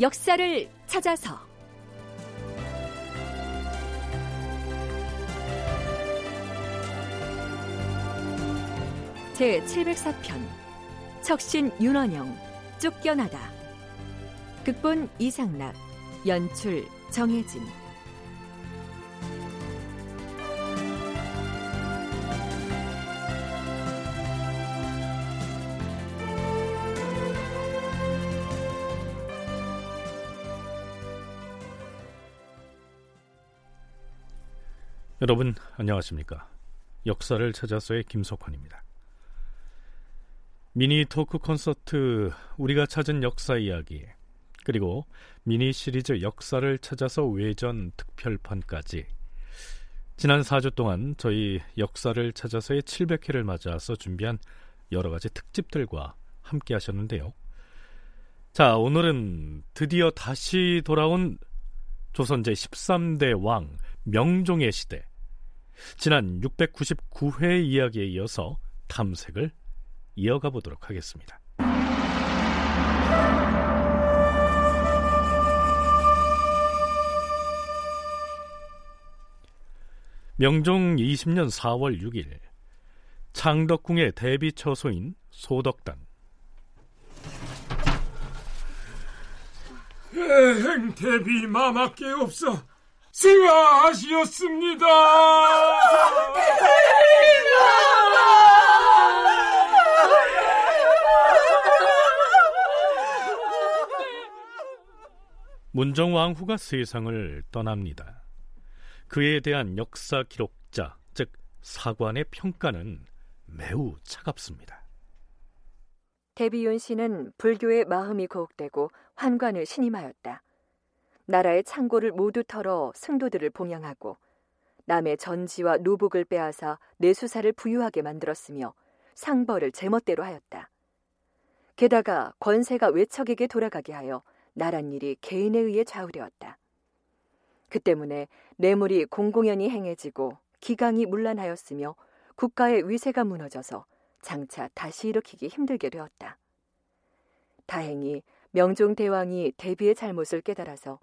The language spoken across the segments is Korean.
역사를 찾아서. 제 704편 척신 윤원영 쫓겨나다. 극본 이상락 연출 정혜진 여러분 안녕하십니까? 역사를 찾아서의 김석환입니다. 미니 토크 콘서트 우리가 찾은 역사 이야기 그리고 미니 시리즈 역사를 찾아서 외전 특별판까지 지난 4주 동안 저희 역사를 찾아서의 700회를 맞아서 준비한 여러 가지 특집들과 함께 하셨는데요. 자, 오늘은 드디어 다시 돌아온 조선제 13대 왕 명종의 시대 지난 699회 이야기에 이어서 탐색을 이어가 보도록 하겠습니다. 명종 20년 4월 6일 창덕궁의 대비 처소인 소덕당 에행 대비 마마께 없어 승하하시었습니다. 문정왕후가 세상을 떠납니다. 그에 대한 역사 기록자, 즉 사관의 평가는 매우 차갑습니다. 대비윤 씨는 불교의 마음이 고혹되고 환관을 신임하였다. 나라의 창고를 모두 털어 승도들을 봉양하고 남의 전지와 노복을 빼앗아 내수사를 부유하게 만들었으며 상벌을 제멋대로 하였다. 게다가 권세가 외척에게 돌아가게 하여 나랏일이 개인에 의해 좌우되었다. 그 때문에 뇌물이 공공연히 행해지고 기강이 문란하였으며 국가의 위세가 무너져서 장차 다시 일으키기 힘들게 되었다. 다행히 명종 대왕이 대비의 잘못을 깨달아서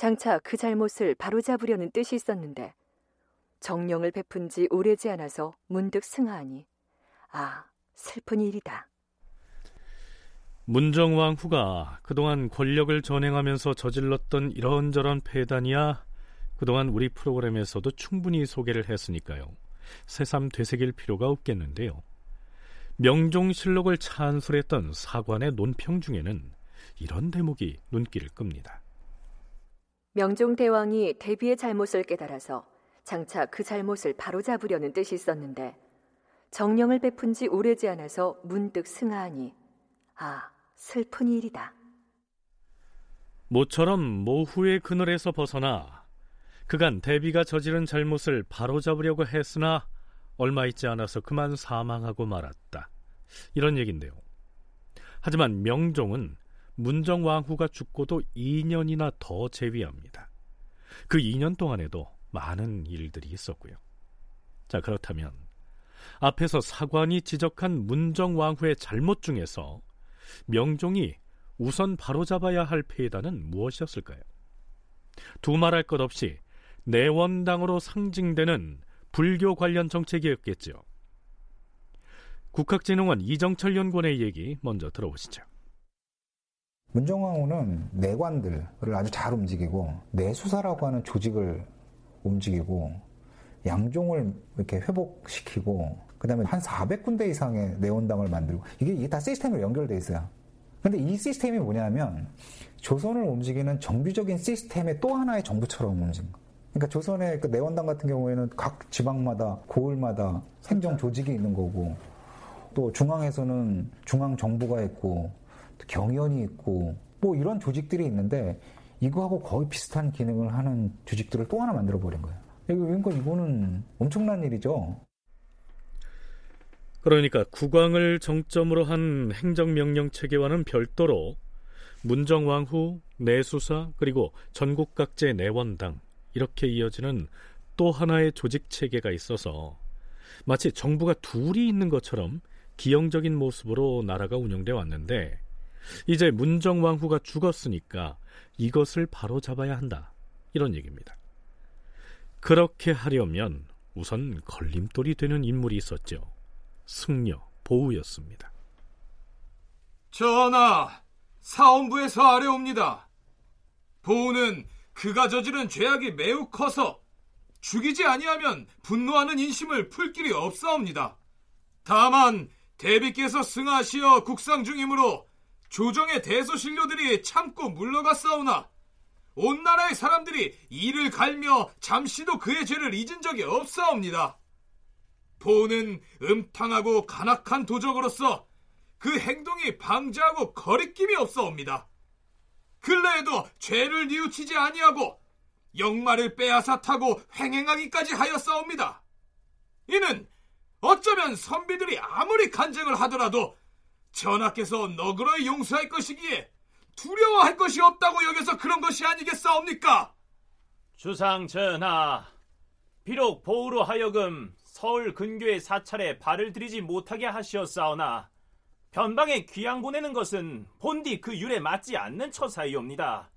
장차 그 잘못을 바로잡으려는 뜻이 있었는데 정령을 베푼 지 오래지 않아서 문득 승하하니 아 슬픈 일이다. 문정왕 후가 그동안 권력을 전행하면서 저질렀던 이런저런 폐단이야 그동안 우리 프로그램에서도 충분히 소개를 했으니까요. 새삼 되새길 필요가 없겠는데요. 명종실록을 찬술했던 사관의 논평 중에는 이런 대목이 눈길을 끕니다. 명종대왕이 대비의 잘못을 깨달아서 장차 그 잘못을 바로잡으려는 뜻이 있었는데 정령을 베푼 지 오래지 않아서 문득 승하하니 아 슬픈 일이다. 모처럼 모후의 그늘에서 벗어나 그간 대비가 저지른 잘못을 바로잡으려고 했으나 얼마 있지 않아서 그만 사망하고 말았다. 이런 얘긴데요. 하지만 명종은 문정왕후가 죽고도 2년이나 더 재위합니다. 그 2년 동안에도 많은 일들이 있었고요. 자, 그렇다면 앞에서 사관이 지적한 문정왕후의 잘못 중에서 명종이 우선 바로잡아야 할 폐단은 무엇이었을까요? 두말할 것 없이 내원당으로 상징되는 불교 관련 정책이었겠죠. 국학진흥원 이정철 연구원의 얘기 먼저 들어보시죠. 문정왕후는 내관들을 아주 잘 움직이고 내수사라고 하는 조직을 움직이고 양종을 이렇게 회복시키고 그다음에 한 400군데 이상의 내원당을 만들고 이게, 이게 다 시스템으로 연결돼 있어요. 근데 이 시스템이 뭐냐면 조선을 움직이는 정규적인 시스템의 또 하나의 정부처럼 움직인 거. 그러니까 조선의 그 내원당 같은 경우에는 각 지방마다 고을마다 행정 조직이 있는 거고 또 중앙에서는 중앙 정부가 있고 경연이 있고 뭐 이런 조직들이 있는데 이거하고 거의 비슷한 기능을 하는 조직들을 또 하나 만들어 버린 거예요. 그러니까 이거는 엄청난 일이죠. 그러니까 국왕을 정점으로 한 행정명령 체계와는 별도로 문정왕후, 내수사, 그리고 전국 각지의 내원당 이렇게 이어지는 또 하나의 조직 체계가 있어서 마치 정부가 둘이 있는 것처럼 기형적인 모습으로 나라가 운영돼 왔는데 이제 문정왕후가 죽었으니까 이것을 바로 잡아야 한다. 이런 얘기입니다. 그렇게 하려면 우선 걸림돌이 되는 인물이 있었죠. 승려 보우였습니다. 전하, 사원부에서 아래옵니다. 보우는 그가 저지른 죄악이 매우 커서 죽이지 아니하면 분노하는 인심을 풀 길이 없사옵니다. 다만 대비께서 승하시어 국상 중이므로 조정의 대소신료들이 참고 물러갔사오나 온 나라의 사람들이 이를 갈며 잠시도 그의 죄를 잊은 적이 없사옵니다. 보는 음탕하고 간악한 도적으로서 그 행동이 방지하고 거리낌이 없사옵니다. 근래에도 죄를 뉘우치지 아니하고 영마를 빼앗아 타고 횡행하기까지 하였사옵니다. 이는 어쩌면 선비들이 아무리 간쟁을 하더라도 전하께서 너그러이 용서할 것이기에 두려워할 것이 없다고 여겨서 그런 것이 아니겠사옵니까? 주상 전하, 비록 보우로 하여금 서울 근교의 사찰에 발을 들이지 못하게 하시었사오나 변방에 귀양 보내는 것은 본디 그 율에 맞지 않는 처사이옵니다.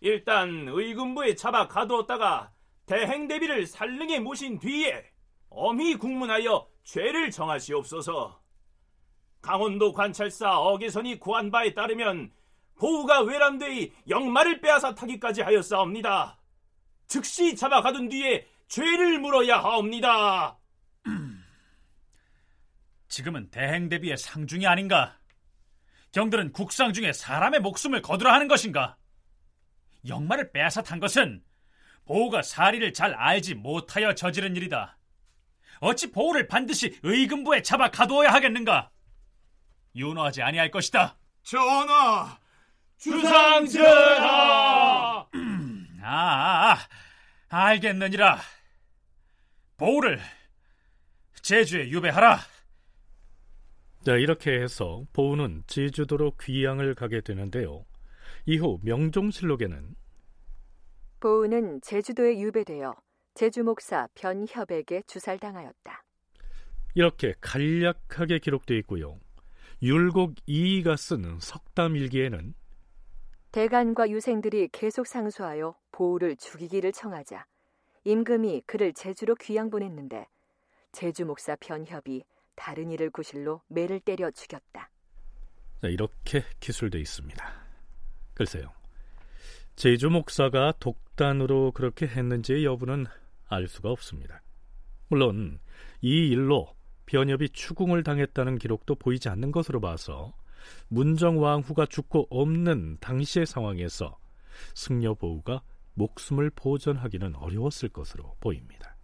일단 의금부에 잡아 가두었다가 대행 대비를 살릉에 모신 뒤에 엄히 국문하여 죄를 정하시옵소서. 강원도 관찰사 어계선이 구한 바에 따르면 보우가 외람되이 영마를 빼앗아 타기까지 하였사옵니다. 즉시 잡아 가둔 뒤에 죄를 물어야 하옵니다. 지금은 대행 대비의 상중이 아닌가? 경들은 국상 중에 사람의 목숨을 거두라 하는 것인가? 영마를 빼앗아 탄 것은 보우가 사리를 잘 알지 못하여 저지른 일이다. 어찌 보우를 반드시 의금부에 잡아 가두어야 하겠는가? 윤호하지 아니할 것이다. 전하, 주상 전하! 아, 아, 아, 알겠느니라. 보우를 제주에 유배하라. 자, 이렇게 해서 보우는 제주도로 귀양을 가게 되는데요. 이후 명종실록에는 보우는 제주도에 유배되어 제주 목사 변협에게 주살당하였다. 이렇게 간략하게 기록되어 있고요. 율곡 이이가 쓴 석담일기에는 대간과 유생들이 계속 상소하여 보우를 죽이기를 청하자 임금이 그를 제주로 귀양 보냈는데 제주 목사 변협이 다른 이를 구실로 매를 때려 죽였다. 자, 이렇게 기술되어 있습니다. 글쎄요. 제주 목사가 독단으로 그렇게 했는지의 여부는 알 수가 없습니다. 물론 이 일로 변협이 추궁을 당했다는 기록도 보이지 않는 것으로 봐서 문정왕후가 죽고 없는 당시의 상황에서 승려보우가 목숨을 보전하기는 어려웠을 것으로 보입니다.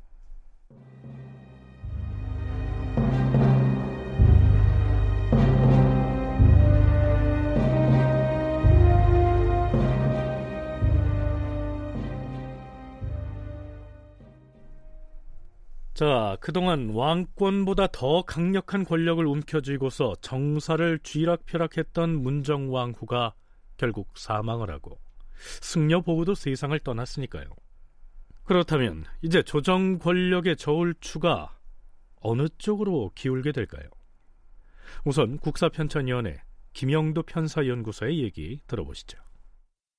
자, 그동안 왕권보다 더 강력한 권력을 움켜쥐고서 정사를 쥐락펴락했던 문정왕후가 결국 사망을 하고 승려 보우도 세상을 떠났으니까요. 그렇다면 이제 조정 권력의 저울추가 어느 쪽으로 기울게 될까요? 우선 국사편찬위원회 김영도 편사연구소의 얘기 들어보시죠.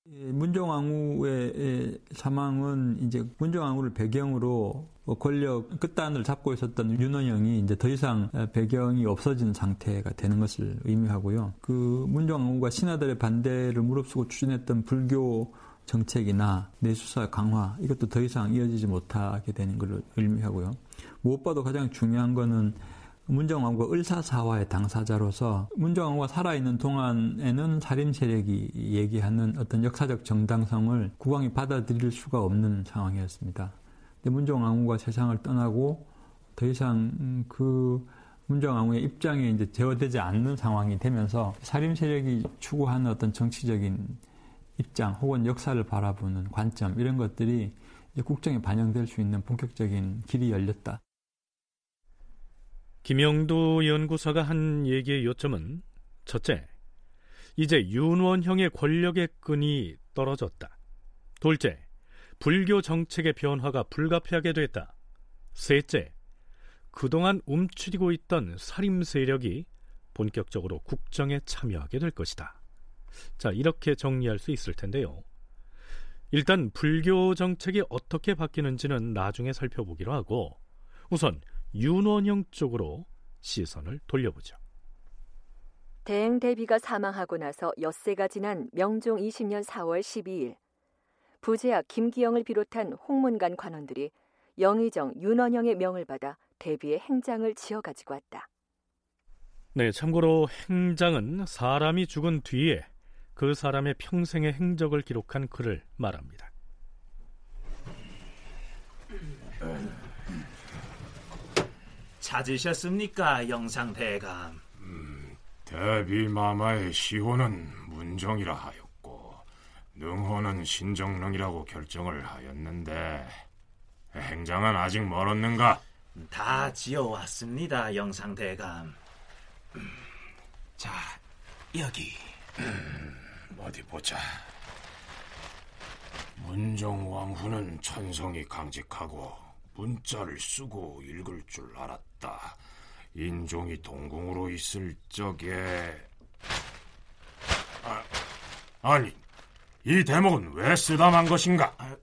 문정왕후의 사망은 이제 문정왕후를 배경으로 권력 끝단을 잡고 있었던 윤원영이 이제 더 이상 배경이 없어진 상태가 되는 것을 의미하고요. 그 문정왕후가 신하들의 반대를 무릅쓰고 추진했던 불교 정책이나 내수사 강화 이것도 더 이상 이어지지 못하게 되는 것을 의미하고요. 무엇보다도 가장 중요한 것은 문정왕후가 을사사화의 당사자로서 문정왕후가 살아있는 동안에는 살인 세력이 얘기하는 어떤 역사적 정당성을 국왕이 받아들일 수가 없는 상황이었습니다. 근데 문정왕후가 세상을 떠나고 더 이상 그 문정왕후의 입장에 이제 제어되지 않는 상황이 되면서 살인 세력이 추구하는 어떤 정치적인 입장 혹은 역사를 바라보는 관점 이런 것들이 국정에 반영될 수 있는 본격적인 길이 열렸다. 김영도 연구사가 한 얘기의 요점은 첫째, 이제 윤원형의 권력의 끈이 떨어졌다. 둘째, 불교 정책의 변화가 불가피하게 됐다. 셋째, 그동안 움츠리고 있던 살림 세력이 본격적으로 국정에 참여하게 될 것이다. 자, 이렇게 정리할 수 있을 텐데요. 일단 불교 정책이 어떻게 바뀌는지는 나중에 살펴보기로 하고 우선 윤원영 쪽으로 시선을 돌려보죠. 대행 대비가 사망하고 나서 엿새가 지난 명종 20년 4월 12일 부제학 김기영을 비롯한 홍문관 관원들이 영의정 윤원영의 명을 받아 대비의 행장을 지어 가지고 왔다. 네, 참고로 행장은 사람이 죽은 뒤에 그 사람의 평생의 행적을 기록한 글을 말합니다. 찾으셨습니까, 영상 대감? 음, 대비 마마의 시호는 문정이라 하였고 능호는 신정릉이라고 결정을 하였는데 행장은 아직 멀었는가? 다 지어왔습니다, 영상 대감. 음, 자, 여기. 음, 어디 보자. 문정왕후는 천성이 강직하고 문자를 쓰고 읽을 줄 알았다. 인종이 동궁으로 있을 적에 아, 아니 이 대목은 왜 쓰다만 것인가? 아,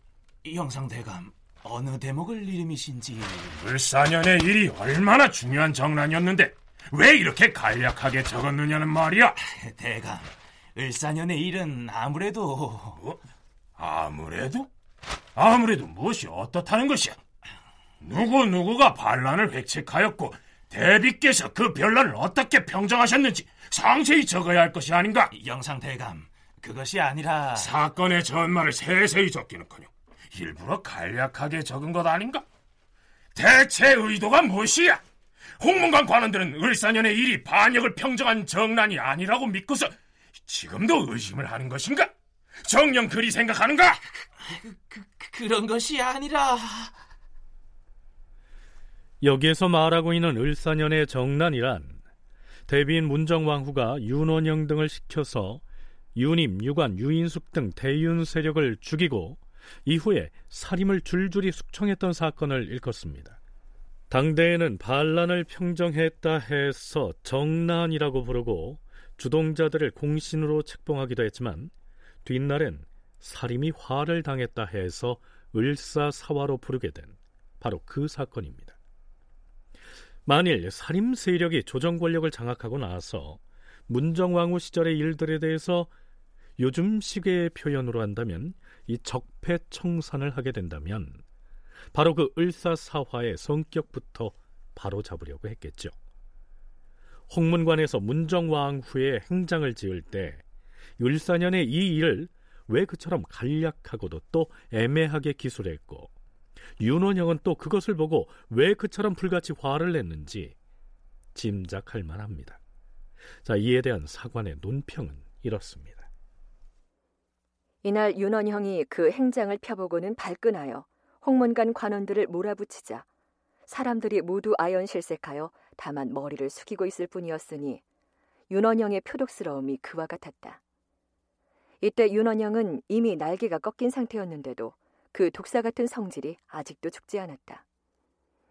영상 대감 어느 대목을 이름이신지 을사년의 일이 얼마나 중요한 정란이었는데 왜 이렇게 간략하게 적었느냐는 말이야. 대감 을사년의 일은 아무래도 어? 아무래도? 아무래도 무엇이 어떻다는 것이야? 누구 누구가 반란을 획책하였고 대비께서 그 변란을 어떻게 평정하셨는지 상세히 적어야 할 것이 아닌가? 영상 대감, 그것이 아니라 사건의 전말을 세세히 적기는커녕 일부러 간략하게 적은 것 아닌가? 대체 의도가 무엇이야? 홍문관 관원들은 을사년의 일이 반역을 평정한 정난이 아니라고 믿고서 지금도 의심을 하는 것인가? 정녕 그리 생각하는가? 그, 그, 그런 것이 아니라 여기에서 말하고 있는 을사년의 정난이란 대비인 문정왕후가 윤원영 등을 시켜서 유님, 유관, 유인숙 등 대윤 세력을 죽이고 이후에 살임을 줄줄이 숙청했던 사건을 일컫습니다. 당대에는 반란을 평정했다 해서 정난이라고 부르고 주동자들을 공신으로 책봉하기도 했지만 뒷날엔 살림이 화를 당했다 해서 을사사화로 부르게 된 바로 그 사건입니다. 만일 살림 세력이 조정 권력을 장악하고 나서 문정왕후 시절의 일들에 대해서 요즘 시계의 표현으로 한다면 이 적폐청산을 하게 된다면 바로 그 을사사화의 성격부터 바로 잡으려고 했겠죠. 홍문관에서 문정왕후의 행장을 지을 때 율사년의 이 일을 왜 그처럼 간략하고도 또 애매하게 기술했고 윤원영은 또 그것을 보고 왜 그처럼 불같이 화를 냈는지 짐작할 만합니다. 자, 이에 대한 사관의 논평은 이렇습니다. 이날 윤원형이 그 행장을 펴보고는 발끈하여 홍문관 관원들을 몰아붙이자 사람들이 모두 아연실색하여 다만 머리를 숙이고 있을 뿐이었으니 윤원영의 표독스러움이 그와 같았다. 이때 윤원영은 이미 날개가 꺾인 상태였는데도 그 독사 같은 성질이 아직도 죽지 않았다.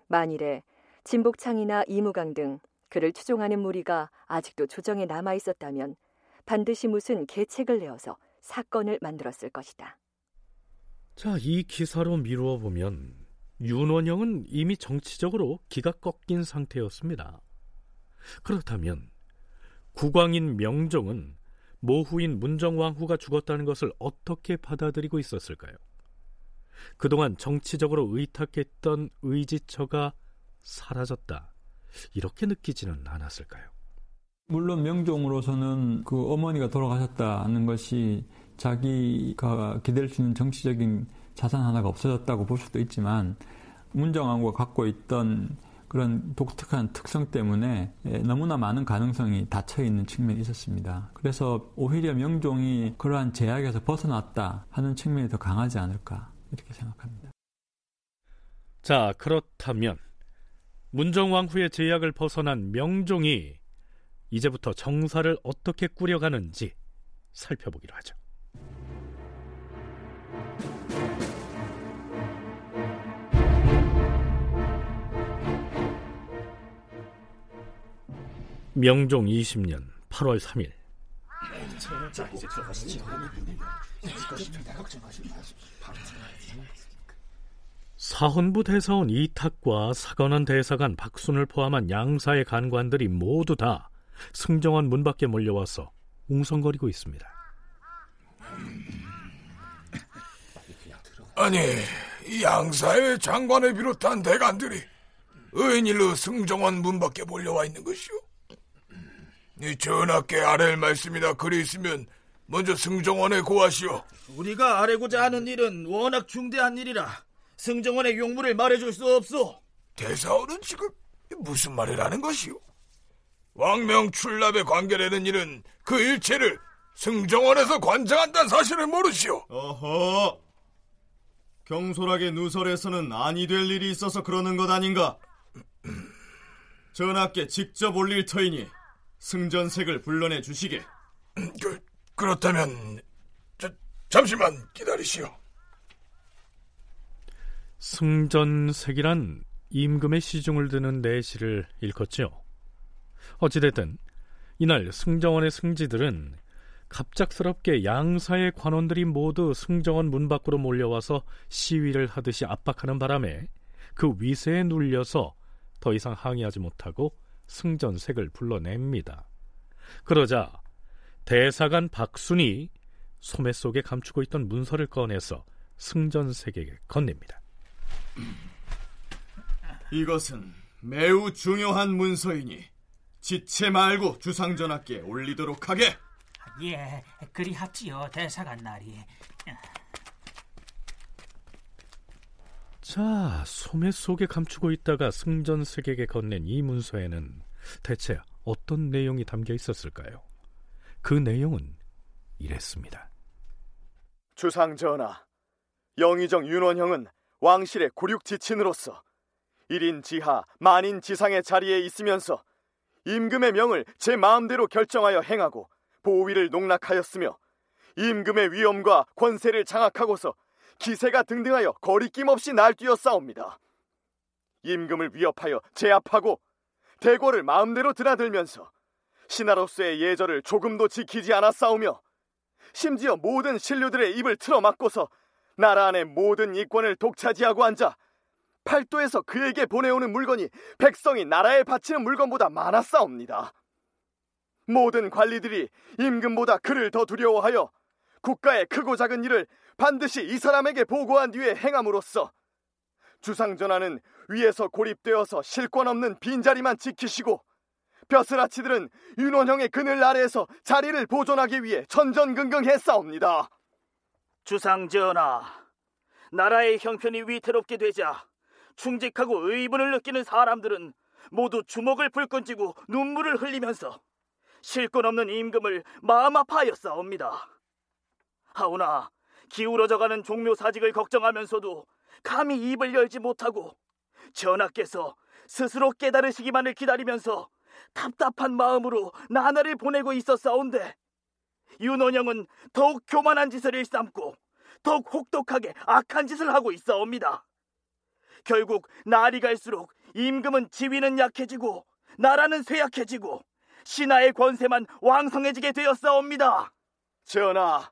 만일에 진복창이나 이무강 등 그를 추종하는 무리가 아직도 조정에 남아 있었다면 반드시 무슨 계책을 내어서 사건을 만들었을 것이다. 자, 이 기사로 미루어 보면 윤원영은 이미 정치적으로 기가 꺾인 상태였습니다. 그렇다면 국왕인 명종은 모후인 문정왕후가 죽었다는 것을 어떻게 받아들이고 있었을까요? 그동안 정치적으로 의탁했던 의지처가 사라졌다. 이렇게 느끼지는 않았을까요? 물론 명종으로서는 그 어머니가 돌아가셨다는 것이 자기가 기댈 수 있는 정치적인 자산 하나가 없어졌다고 볼 수도 있지만 문정왕후가 갖고 있던 그런 독특한 특성 때문에 너무나 많은 가능성이 닫혀 있는 측면이 있었습니다. 그래서 오히려 명종이 그러한 제약에서 벗어났다 하는 측면이 더 강하지 않을까 이렇게 생각합니다. 자, 그렇다면 문정왕 후의 제약을 벗어난 명종이 이제부터 정사를 어떻게 꾸려가는지 살펴보기로 하죠. 명종 20년 8월 3일 사헌부 대사원 이탁과 사관원 대사관 박순을 포함한 양사의 간관들이 모두 다 승정원 문 밖에 몰려와서 웅성거리고 있습니다. 아니, 양사의 장관을 비롯한 대관들이 의인일로 승정원 문 밖에 몰려와 있는 것이오. 이 전하께 아랠 말씀이나 글이 있으면 먼저 승정원에 고하시오. 우리가 아뢰고자 하는 일은 워낙 중대한 일이라 승정원의 용무를 말해줄 수 없소. 대사원은 지금 무슨 말을 하는 것이오? 왕명 출납에 관계되는 일은 그 일체를 승정원에서 관장한다는 사실을 모르시오. 어허. 경솔하게 누설해서는 아니 될 일이 있어서 그러는 것 아닌가? 전하께 직접 올릴 터이니 승전색을 불러내 주시게. 그, 그렇다면 저, 잠시만 기다리시오. 승전색이란 임금의 시중을 드는 내시를 일컫지요. 어찌됐든 이날 승정원의 승지들은 갑작스럽게 양사의 관원들이 모두 승정원 문 밖으로 몰려와서 시위를 하듯이 압박하는 바람에 그 위세에 눌려서 더 이상 항의하지 못하고 승전색을 불러냅니다. 그러자 대사관 박순이 소매 속에 감추고 있던 문서를 꺼내서 승전색에게 건넵니다. 이것은 매우 중요한 문서이니 지체 말고 주상전하께 올리도록 하게. 예, 그리합지요 대사관 날이. 자, 소매 속에 감추고 있다가 승전색에게 건넨 이 문서에는 대체 어떤 내용이 담겨 있었을까요? 그 내용은 이랬습니다. 주상 전하, 영의정 윤원형은 왕실의 고륙 지친으로서 1인 지하 만인 지상의 자리에 있으면서 임금의 명을 제 마음대로 결정하여 행하고 보위를 농락하였으며 임금의 위엄과 권세를 장악하고서 기세가 등등하여 거리낌 없이 날뛰어 싸웁니다. 임금을 위협하여 제압하고 대궐을 마음대로 드나들면서 신하로서의 예절을 조금도 지키지 싸우며 심지어 모든 신료들의 입을 틀어막고서 나라 안의 모든 이권을 독차지하고 앉아 팔도에서 그에게 보내오는 물건이 백성이 나라에 바치는 물건보다 많았사옵니다. 모든 관리들이 임금보다 그를 더 두려워하여 국가의 크고 작은 일을 반드시 이 사람에게 보고한 뒤에 행함으로써 주상전하는 위에서 고립되어서 실권 없는 빈자리만 지키시고 벼슬아치들은 윤원형의 그늘 아래에서 자리를 보존하기 위해 전전긍긍 했사옵니다. 주상전하, 나라의 형편이 위태롭게 되자 충직하고 의분을 느끼는 사람들은 모두 주먹을 불끈 쥐고 눈물을 흘리면서 실권 없는 임금을 마음 아파하여 싸웁니다. 하오나 기울어져가는 종묘 사직을 걱정하면서도 감히 입을 열지 못하고 전하께서 스스로 깨달으시기만을 기다리면서 답답한 마음으로 나날을 보내고 있었사온데 윤원영은 더욱 교만한 짓을 일삼고 더욱 혹독하게 악한 짓을 하고 있어옵니다. 결국 날이 갈수록 임금은 지위는 약해지고 나라는 쇠약해지고 신하의 권세만 왕성해지게 되었사옵니다. 전하,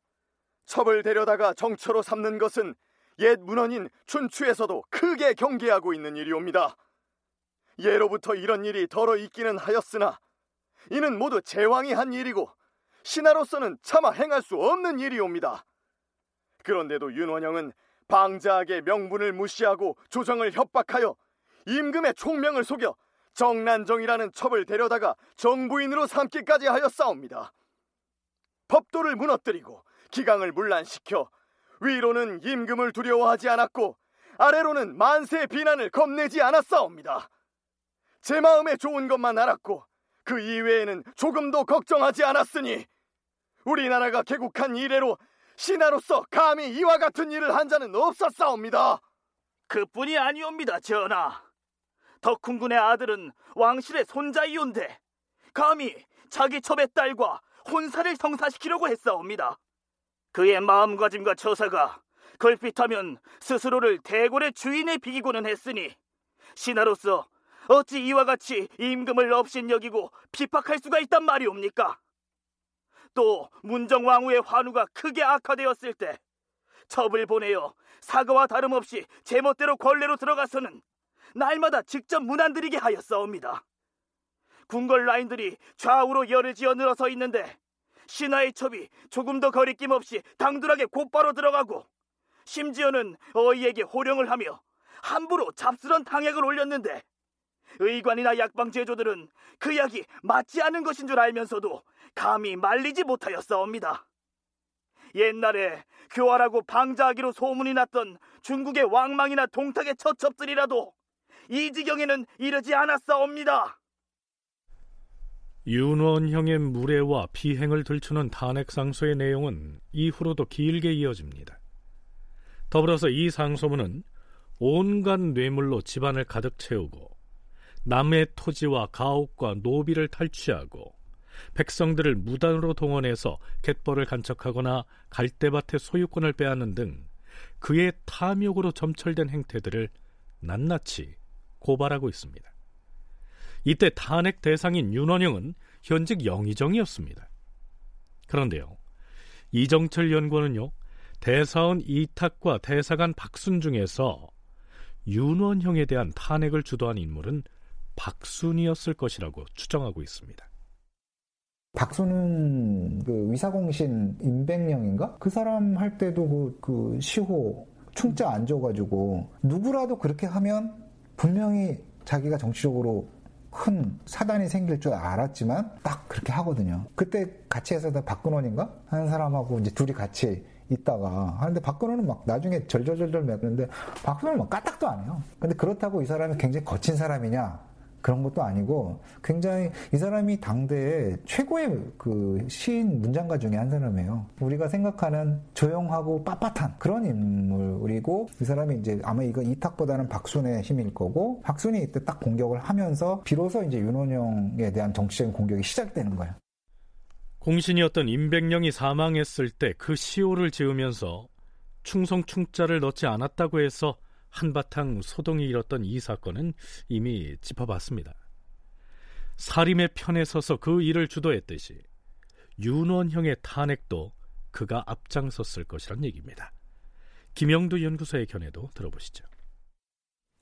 첩을 데려다가 정처로 삼는 것은 옛 문헌인 춘추에서도 크게 경계하고 있는 일이옵니다. 예로부터 이런 일이 덜어 있기는 하였으나 이는 모두 제왕이 한 일이고 신하로서는 차마 행할 수 없는 일이옵니다. 그런데도 윤원영은 방자하게 명분을 무시하고 조정을 협박하여 임금의 총명을 속여 정난정이라는 첩을 데려다가 정부인으로 삼기까지 하였사옵니다. 법도를 무너뜨리고 기강을 문란시켜 위로는 임금을 두려워하지 않았고 아래로는 만세의 비난을 겁내지 않았사옵니다. 제 마음에 좋은 것만 알았고 그 이외에는 조금도 걱정하지 않았으니 우리나라가 개국한 이래로 신하로서 감히 이와 같은 일을 한 자는 없었사옵니다. 그뿐이 아니옵니다, 전하. 덕훈군의 아들은 왕실의 손자이온데 감히 자기 첩의 딸과 혼사를 성사시키려고 했사옵니다. 그의 마음가짐과 처사가 걸핏하면 스스로를 대궐의 주인에 비기고는 했으니 신하로서 어찌 이와 같이 임금을 업신여기고 비박할 수가 있단 말이옵니까? 또 문정왕후의 환우가 크게 악화되었을 때 첩을 보내어 사과와 다름없이 제멋대로 권례로 들어가서는 날마다 직접 문안드리게 하였사옵니다. 궁궐 라인들이 좌우로 열을 지어 늘어서 있는데 신하의 첩이 조금 더 거리낌 없이 당돌하게 곧바로 들어가고 심지어는 어이에게 호령을 하며 함부로 잡스런 당약을 올렸는데 의관이나 약방 제조들은 그 약이 맞지 않은 것인 줄 알면서도 감히 말리지 못하였사옵니다. 옛날에 교활하고 방자하기로 소문이 났던 중국의 왕망이나 동탁의 처첩들이라도 이 지경에는 이르지 않았사옵니다. 윤원형의 무례와 비행을 들추는 탄핵상소의 내용은 이후로도 길게 이어집니다. 더불어서 이 상소문은 온갖 뇌물로 집안을 가득 채우고 남의 토지와 가옥과 노비를 탈취하고 백성들을 무단으로 동원해서 갯벌을 간척하거나 갈대밭의 소유권을 빼앗는 등 그의 탐욕으로 점철된 행태들을 낱낱이 고발하고 있습니다. 이때 탄핵 대상인 윤원영은 현직 영의정이었습니다. 그런데요, 이정철 연구원은요, 대사원 이탁과 대사관 박순 중에서 윤원형에 대한 탄핵을 주도한 인물은 박순이었을 것이라고 추정하고 있습니다. 박순은 그 위사공신 임백령인가? 그 사람 할 때도 그, 그 시호 충자 안 줘가지고 누구라도 그렇게 하면 분명히 자기가 정치적으로 큰 사단이 생길 줄 알았지만 딱 그렇게 하거든요. 그때 같이 해서 박근원인가 하는 사람하고 이제 둘이 같이 있다가 하는데 박근원은 막 나중에 절절절절 맺는데 박근원은 막 까딱도 안 해요. 근데 그렇다고 이 사람이 굉장히 거친 사람이냐? 그런 것도 아니고 굉장히 이 사람이 당대의 최고의 그 시인 문장가 중에 한 사람이에요. 우리가 생각하는 조용하고 빳빳한 그런 인물이고 이 사람이 이제 아마 이거 이탁보다는 박순의 힘일 거고 박순이 이때 딱 공격을 하면서 비로소 이제 윤원영에 대한 정치적인 공격이 시작되는 거예요. 공신이었던 임백령이 사망했을 때 그 시호를 지으면서 충성 충자를 넣지 않았다고 해서 한바탕 소동이 일었던 이 사건은 이미 짚어봤습니다. 사림의 편에 서서 그 일을 주도했듯이 윤원형의 탄핵도 그가 앞장섰을 것이란 얘기입니다. 김영두 연구소의 견해도 들어보시죠.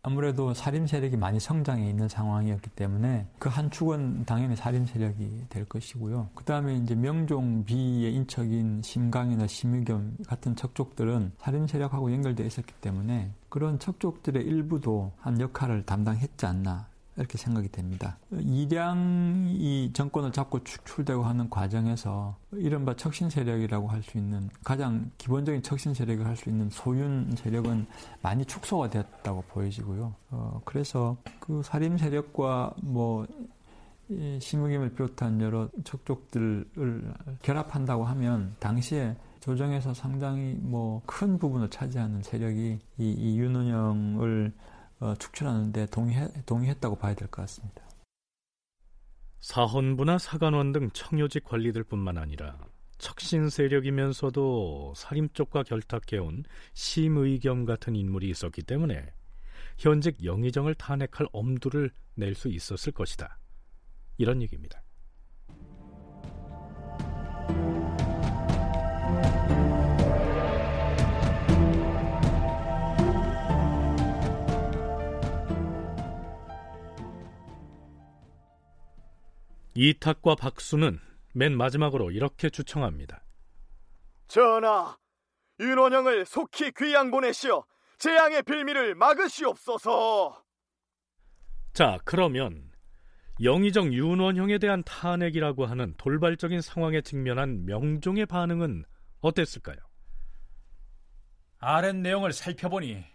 아무래도 살림 세력이 많이 성장해 있는 상황이었기 때문에 그 한 축은 당연히 살림 세력이 될 것이고요. 그 다음에 이제 명종 비의 인척인 심강이나 심의겸 같은 척족들은 살림 세력하고 연결되어 있었기 때문에 그런 척족들의 일부도 한 역할을 담당했지 않나 이렇게 생각이 됩니다. 이량이 정권을 잡고 축출되고 하는 과정에서 이른바 척신 세력이라고 할 수 있는 가장 기본적인 척신 세력을 할 수 있는 소윤 세력은 많이 축소가 되었다고 보여지고요. 어, 그래서 그 살림 세력과 뭐 심의김을 비롯한 여러 척족들을 결합한다고 하면 당시에 조정에서 상당히 뭐 큰 부분을 차지하는 세력이 이, 이 윤은영을 어, 축출하는데 동의해, 동의했 다고 봐야 될 것 같습니다. 사헌부나 사관원 등 청요직 관리들뿐만 아니라 척신 세력이면서도 살림 쪽과 결탁해온 심의겸 같은 인물이 있었기 때문에 현직 영의정을 탄핵할 엄두를 낼 수 있었을 것이다. 이런 얘기입니다. 이탁과 박수는 맨 마지막으로 이렇게 주청합니다. 전하, 윤원영을 속히 귀양 보내시어 재앙의 빌미를 막으시옵소서. 자, 그러면 영의정 윤원형에 대한 탄핵이라고 하는 돌발적인 상황에 직면한 명종의 반응은 어땠을까요? 아랫 내용을 살펴보니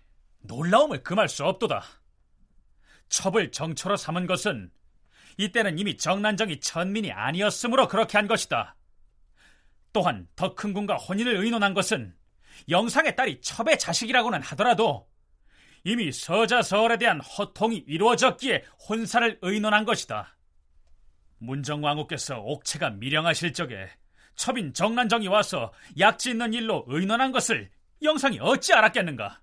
놀라움을 금할 수 없도다. 첩을 정처로 삼은 것은 이때는 이미 정난정이 천민이 아니었으므로 그렇게 한 것이다. 또한 더 큰 군과 혼인을 의논한 것은 영상의 딸이 첩의 자식이라고는 하더라도 이미 서자서얼에 대한 허통이 이루어졌기에 혼사를 의논한 것이다. 문정왕후께서 옥체가 미령하실 적에 첩인 정난정이 와서 약지 있는 일로 의논한 것을 영상이 어찌 알았겠는가?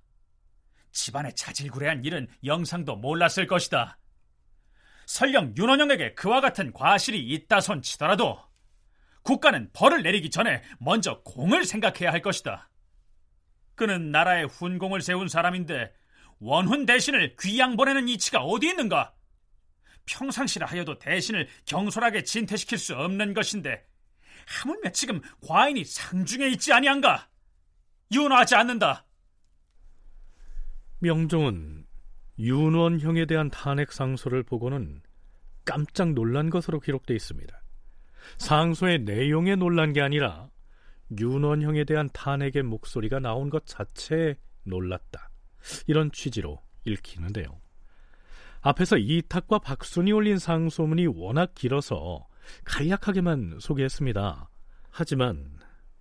집안에 자질구레한 일은 영상도 몰랐을 것이다. 설령 윤원영에게 그와 같은 과실이 있다 손 치더라도 국가는 벌을 내리기 전에 먼저 공을 생각해야 할 것이다. 그는 나라에 훈공을 세운 사람인데 원훈 대신을 귀양 보내는 이치가 어디 있는가? 평상시라 하여도 대신을 경솔하게 진퇴시킬 수 없는 것인데 하물며 지금 과인이 상중에 있지 아니한가? 윤호하지 않는다. 명종은 윤원형에 대한 탄핵 상소를 보고는 깜짝 놀란 것으로 기록되어 있습니다. 상소의 내용에 놀란 게 아니라 윤원형에 대한 탄핵의 목소리가 나온 것 자체에 놀랐다. 이런 취지로 읽히는데요. 앞에서 이탁과 박순이 올린 상소문이 워낙 길어서 간략하게만 소개했습니다. 하지만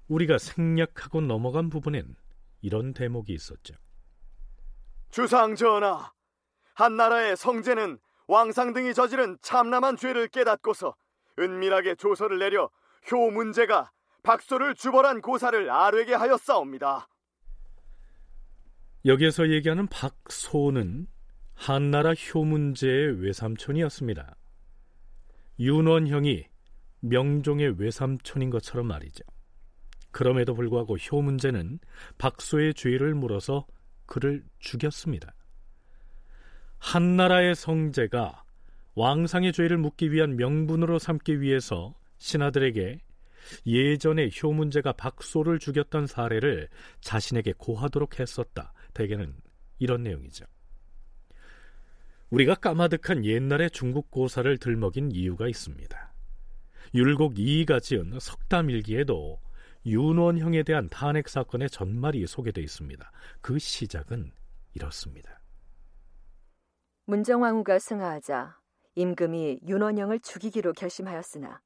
우리가 생략하고 넘어간 부분엔 이런 대목이 있었죠. 주상 전하, 한 나라의 성제는 왕상 등이 저지른 참남한 죄를 깨닫고서 은밀하게 조서를 내려 효 문제가 박소를 주벌한 고사를 아뢰게 하였사옵니다. 여기에서 얘기하는 박소는 한나라 효문제의 외삼촌이었습니다. 윤원형이 명종의 외삼촌인 것처럼 말이죠. 그럼에도 불구하고 효문제는 박소의 죄를 물어서 그를 죽였습니다. 한 나라의 성제가 왕상의 죄를 묻기 위한 명분으로 삼기 위해서 신하들에게 예전에 효문제가 박소를 죽였던 사례를 자신에게 고하도록 했었다. 대개는 이런 내용이죠. 우리가 까마득한 옛날의 중국 고사를 들먹인 이유가 있습니다. 율곡 이이가 지은 석담일기에도 윤원형에 대한 탄핵 사건의 전말이 소개되어 있습니다. 그 시작은 이렇습니다. 문정왕후가 승하하자 임금이 윤원형을 죽이기로 결심하였으나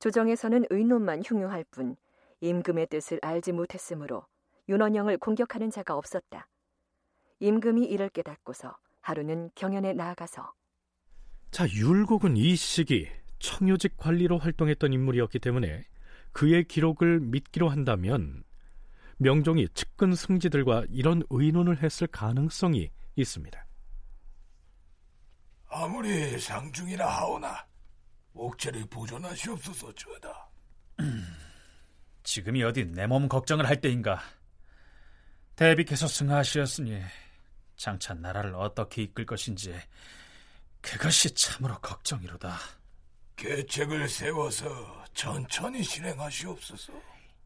조정에서는 의논만 흉흉할 뿐 임금의 뜻을 알지 못했으므로 윤원형을 공격하는 자가 없었다. 임금이 이를 깨닫고서 하루는 경연에 나아가서 자 율곡은 이 시기 청요직 관리로 활동했던 인물이었기 때문에 그의 기록을 믿기로 한다면 명종이 측근 승지들과 이런 의논을 했을 가능성이 있습니다. 아무리 상중이라 하오나 옥체를 보존하시옵소서 전하. 지금이 어디 내 몸 걱정을 할 때인가? 대비께서 승하하시었으니 장차 나라를 어떻게 이끌 것인지 그것이 참으로 걱정이로다. 계책을 세워서 천천히 실행하시옵소서.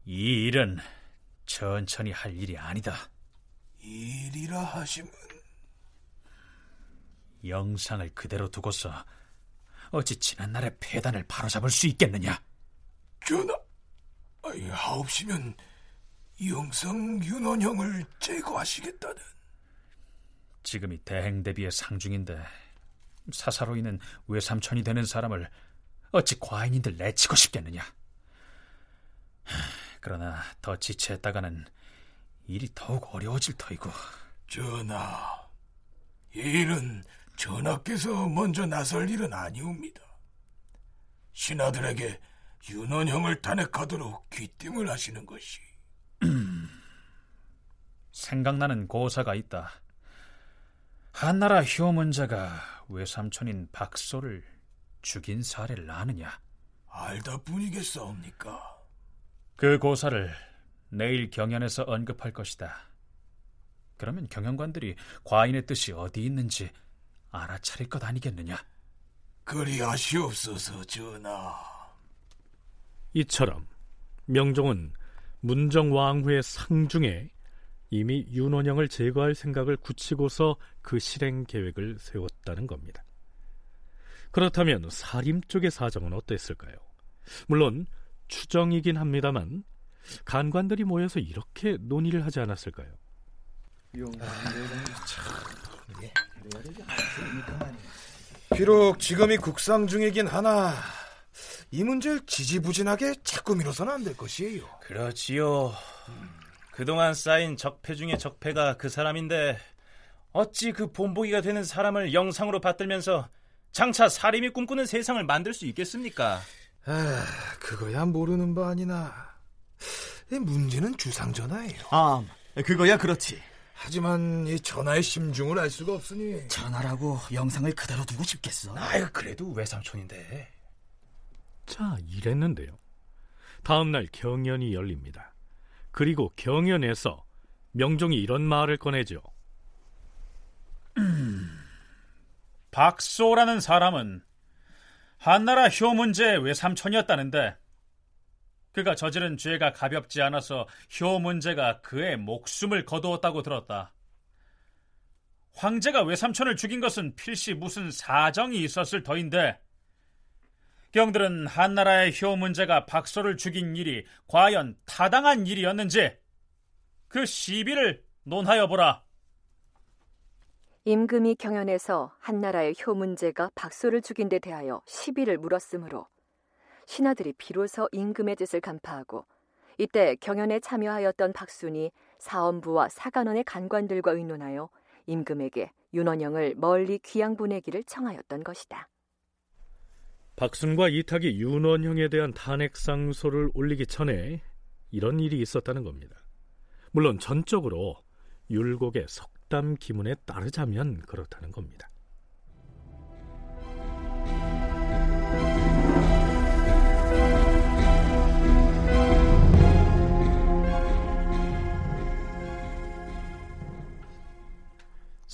이 일은 천천히 할 일이 아니다. 일이라 하심은 영상을 그대로 두고서 어찌 지난날의 폐단을 바로잡을 수 있겠느냐? 전하, 하옵시면 영상 윤원형을 제거하시겠다는. 지금이 대행 대비의 상중인데 사사로이는 외삼촌이 되는 사람을 어찌 과인인들 내치고 싶겠느냐? 그러나 더 지체했다가는 일이 더욱 어려워질 터이고. 전하, 이 일은 전하께서 먼저 나설 일은 아니옵니다. 신하들에게 윤원형을 탄핵하도록 귀띔을 하시는 것이. 생각나는 고사가 있다. 한나라 효 문자가 외삼촌인 박소를 죽인 사례를 아느냐? 알다 뿐이겠사옵니까? 그 고사를 내일 경연에서 언급할 것이다. 그러면 경영관들이 과인의 뜻이 어디 있는지 알아차릴 것 아니겠느냐? 그리 아시옵소서, 전하. 이처럼 명종은 문정왕후의 상중에 이미 윤원영을 제거할 생각을 굳히고서 그 실행 계획을 세웠다는 겁니다. 그렇다면 사림 쪽의 사정은 어땠을까요? 물론 추정이긴 합니다만 간관들이 모여서 이렇게 논의를 하지 않았을까요? 비록 지금이 국상 중이긴 하나 이 문제를 지지부진하게 자꾸 미뤄서는 안 될 것이에요. 그렇지요. 그동안 쌓인 적폐 중의 적폐가 그 사람인데 어찌 그 본보기가 되는 사람을 영상으로 받들면서 장차 사림이 꿈꾸는 세상을 만들 수 있겠습니까? 아, 그거야 모르는 바 아니나. 문제는 주상전하예요. 아, 그거야 그렇지. 하지만 이 전하의 심중을 알 수가 없으니. 전하라고 영상을 그대로 두고 싶겠어? 아유 그래도 외삼촌인데. 자 이랬는데요. 다음날 경연이 열립니다. 그리고 경연에서 명종이 이런 말을 꺼내죠. 박소라는 사람은 한나라 효문제의 외삼촌이었다는데 그가 저지른 죄가 가볍지 않아서 효 문제가 그의 목숨을 거두었다고 들었다. 황제가 외삼촌을 죽인 것은 필시 무슨 사정이 있었을 터인데 경들은 한나라의 효 문제가 박소를 죽인 일이 과연 타당한 일이었는지 그 시비를 논하여 보라. 임금이 경연에서 한나라의 효 문제가 박소를 죽인 데 대하여 시비를 물었으므로 신하들이 비로소 임금의 뜻을 간파하고 이때 경연에 참여하였던 박순이 사원부와 사관원의 간관들과 의논하여 임금에게 윤원영을 멀리 귀양 보내기를 청하였던 것이다. 박순과 이탁이 윤원형에 대한 탄핵 상소를 올리기 전에 이런 일이 있었다는 겁니다. 물론 전적으로 율곡의 석담 기문에 따르자면 그렇다는 겁니다.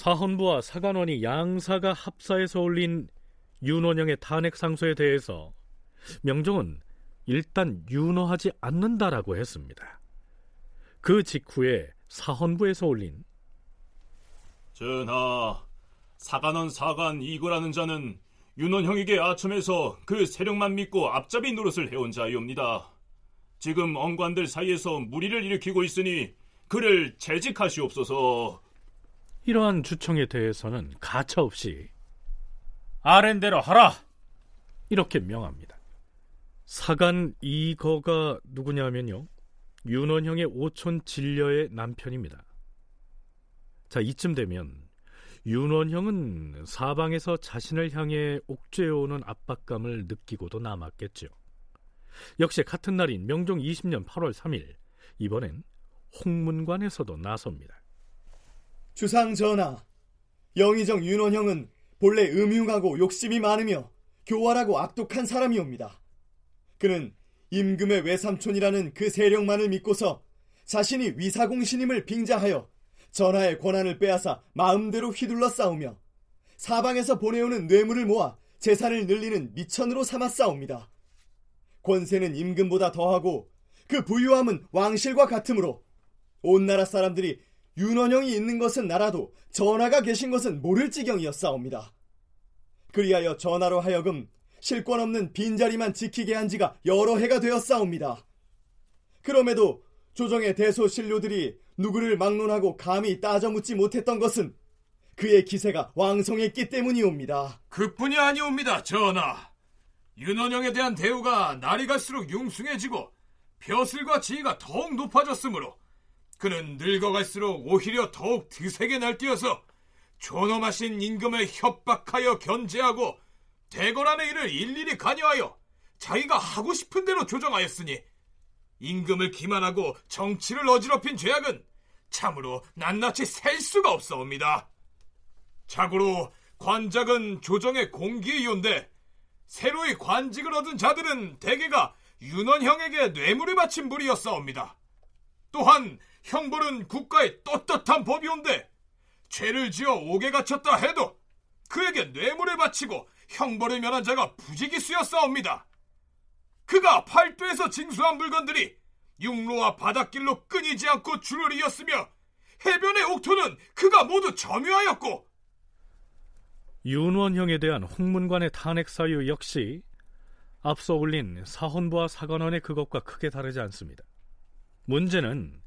사헌부와 사관원이 양사가 합사해서 올린 윤원영의 탄핵 상소에 대해서 명종은 일단 윤호하지 않는다라고 했습니다. 그 직후에 사헌부에서 올린 전하, 사관원 사관 이거라는 자는 윤원형에게 아첨해서 그 세력만 믿고 앞잡이 노릇을 해온 자이옵니다. 지금 언관들 사이에서 무리를 일으키고 있으니 그를 재직하시옵소서. 이러한 주청에 대해서는 가차없이 아랜대로 하라 이렇게 명합니다. 사간 이거가 누구냐면요. 윤원형의 오촌 진려의 남편입니다. 자, 이쯤 되면 윤원형은 사방에서 자신을 향해 옥죄어오는 압박감을 느끼고도 남았겠죠. 역시 같은 날인 명종 20년 8월 3일 이번엔 홍문관에서도 나섭니다. 주상 전하, 영의정 윤원형은 본래 음흉하고 욕심이 많으며 교활하고 악독한 사람이옵니다. 그는 임금의 외삼촌이라는 그 세력만을 믿고서 자신이 위사공신임을 빙자하여 전하의 권한을 빼앗아 마음대로 휘둘러 싸우며 사방에서 보내오는 뇌물을 모아 재산을 늘리는 미천으로 삼아 싸웁니다. 권세는 임금보다 더하고 그 부유함은 왕실과 같으므로 온 나라 사람들이 윤원영이 있는 것은 나라도 전하가 계신 것은 모를 지경이었사옵니다. 그리하여 전하로 하여금 실권 없는 빈자리만 지키게 한 지가 여러 해가 되었사옵니다. 그럼에도 조정의 대소신료들이 누구를 막론하고 감히 따져묻지 못했던 것은 그의 기세가 왕성했기 때문이옵니다. 그뿐이 아니옵니다, 전하. 윤원영에 대한 대우가 날이 갈수록 융숭해지고 벼슬과 지위가 더욱 높아졌으므로 그는 늙어갈수록 오히려 더욱 드세게 날뛰어서 존엄하신 임금을 협박하여 견제하고 대궐안의 일을 일일이 관여하여 자기가 하고 싶은 대로 조정하였으니 임금을 기만하고 정치를 어지럽힌 죄악은 참으로 낱낱이 셀 수가 없사옵니다. 자고로 관작은 조정의 공기이온데 새로이 관직을 얻은 자들은 대개가 윤원형에게 뇌물을 바친 불이었사옵니다. 또한 형벌은 국가의 떳떳한 법이온데 죄를 지어 옥에 갇혔다 해도 그에게 뇌물을 바치고 형벌을 면한 자가 부지기수였사옵니다. 그가 팔도에서 징수한 물건들이 육로와 바닷길로 끊이지 않고 줄을 이었으며 해변의 옥토는 그가 모두 점유하였고 윤원형에 대한 홍문관의 탄핵 사유 역시 앞서 올린 사헌부와 사관원의 그것과 크게 다르지 않습니다. 문제는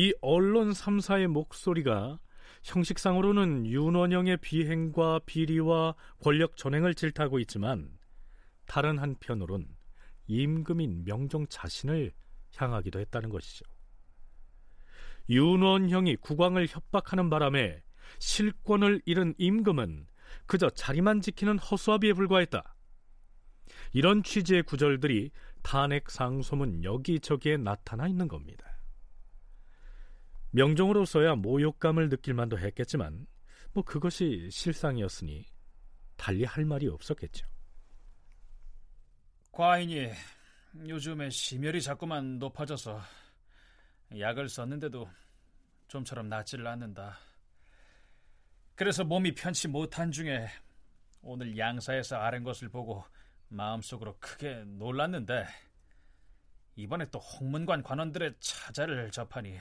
이 언론 3사의 목소리가 형식상으로는 윤원영의 비행과 비리와 권력 전횡을 질타하고 있지만 다른 한편으론 임금인 명종 자신을 향하기도 했다는 것이죠. 윤원형이 국왕을 협박하는 바람에 실권을 잃은 임금은 그저 자리만 지키는 허수아비에 불과했다. 이런 취지의 구절들이 탄핵 상소문 여기저기에 나타나 있는 겁니다. 명종으로서야 모욕감을 느낄 만도 했겠지만 뭐 그것이 실상이었으니 달리 할 말이 없었겠죠. 과인이 요즘에 심혈이 자꾸만 높아져서 약을 썼는데도 좀처럼 낫지를 않는다. 그래서 몸이 편치 못한 중에 오늘 양사에서 아는 것을 보고 마음속으로 크게 놀랐는데 이번에 또 홍문관 관원들의 차자를 접하니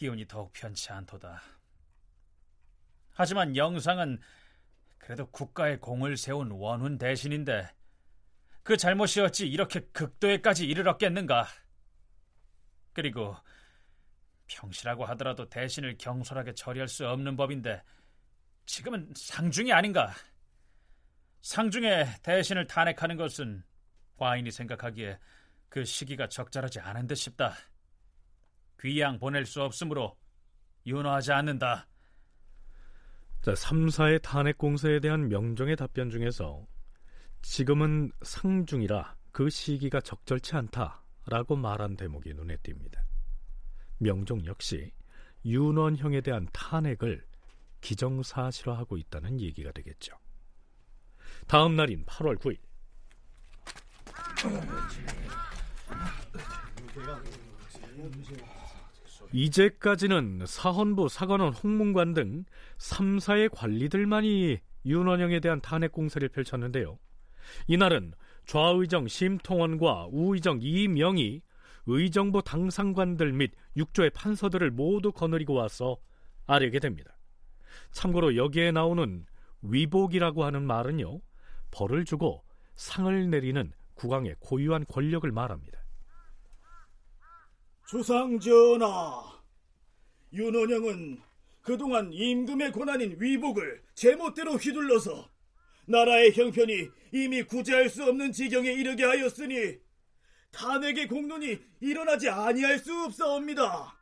기운이 더욱 편치 않도다. 하지만 영상은 그래도 국가의 공을 세운 원훈 대신인데 그 잘못이 어찌 이렇게 극도에까지 이르렀겠는가? 그리고 평시라고 하더라도 대신을 경솔하게 처리할 수 없는 법인데 지금은 상중이 아닌가? 상중에 대신을 탄핵하는 것은 과인이 생각하기에 그 시기가 적절하지 않은 듯 싶다. 귀양 보낼 수 없으므로 윤호하지 않는다. 자, 3사의 탄핵 공세에 대한 명정의 답변 중에서 지금은 상중이라 그 시기가 적절치 않다라고 말한 대목이 눈에 띕니다. 명종 역시 윤원형에 대한 탄핵을 기정사실화하고 있다는 얘기가 되겠죠. 다음 날인 8월 9일 이제까지는 사헌부, 사관원, 홍문관 등 3사의 관리들만이 윤원영에 대한 탄핵 공세를 펼쳤는데요. 이날은 좌의정 심통원과 우의정 이명이 의정부 당상관들 및 육조의 판서들을 모두 거느리고 와서 아뢰게 됩니다. 참고로 여기에 나오는 위복이라고 하는 말은요, 벌을 주고 상을 내리는 국왕의 고유한 권력을 말합니다. 주상전하, 윤원영은 그동안 임금의 권한인 위복을 제멋대로 휘둘러서 나라의 형편이 이미 구제할 수 없는 지경에 이르게 하였으니 탄핵의 공론이 일어나지 아니할 수 없사옵니다.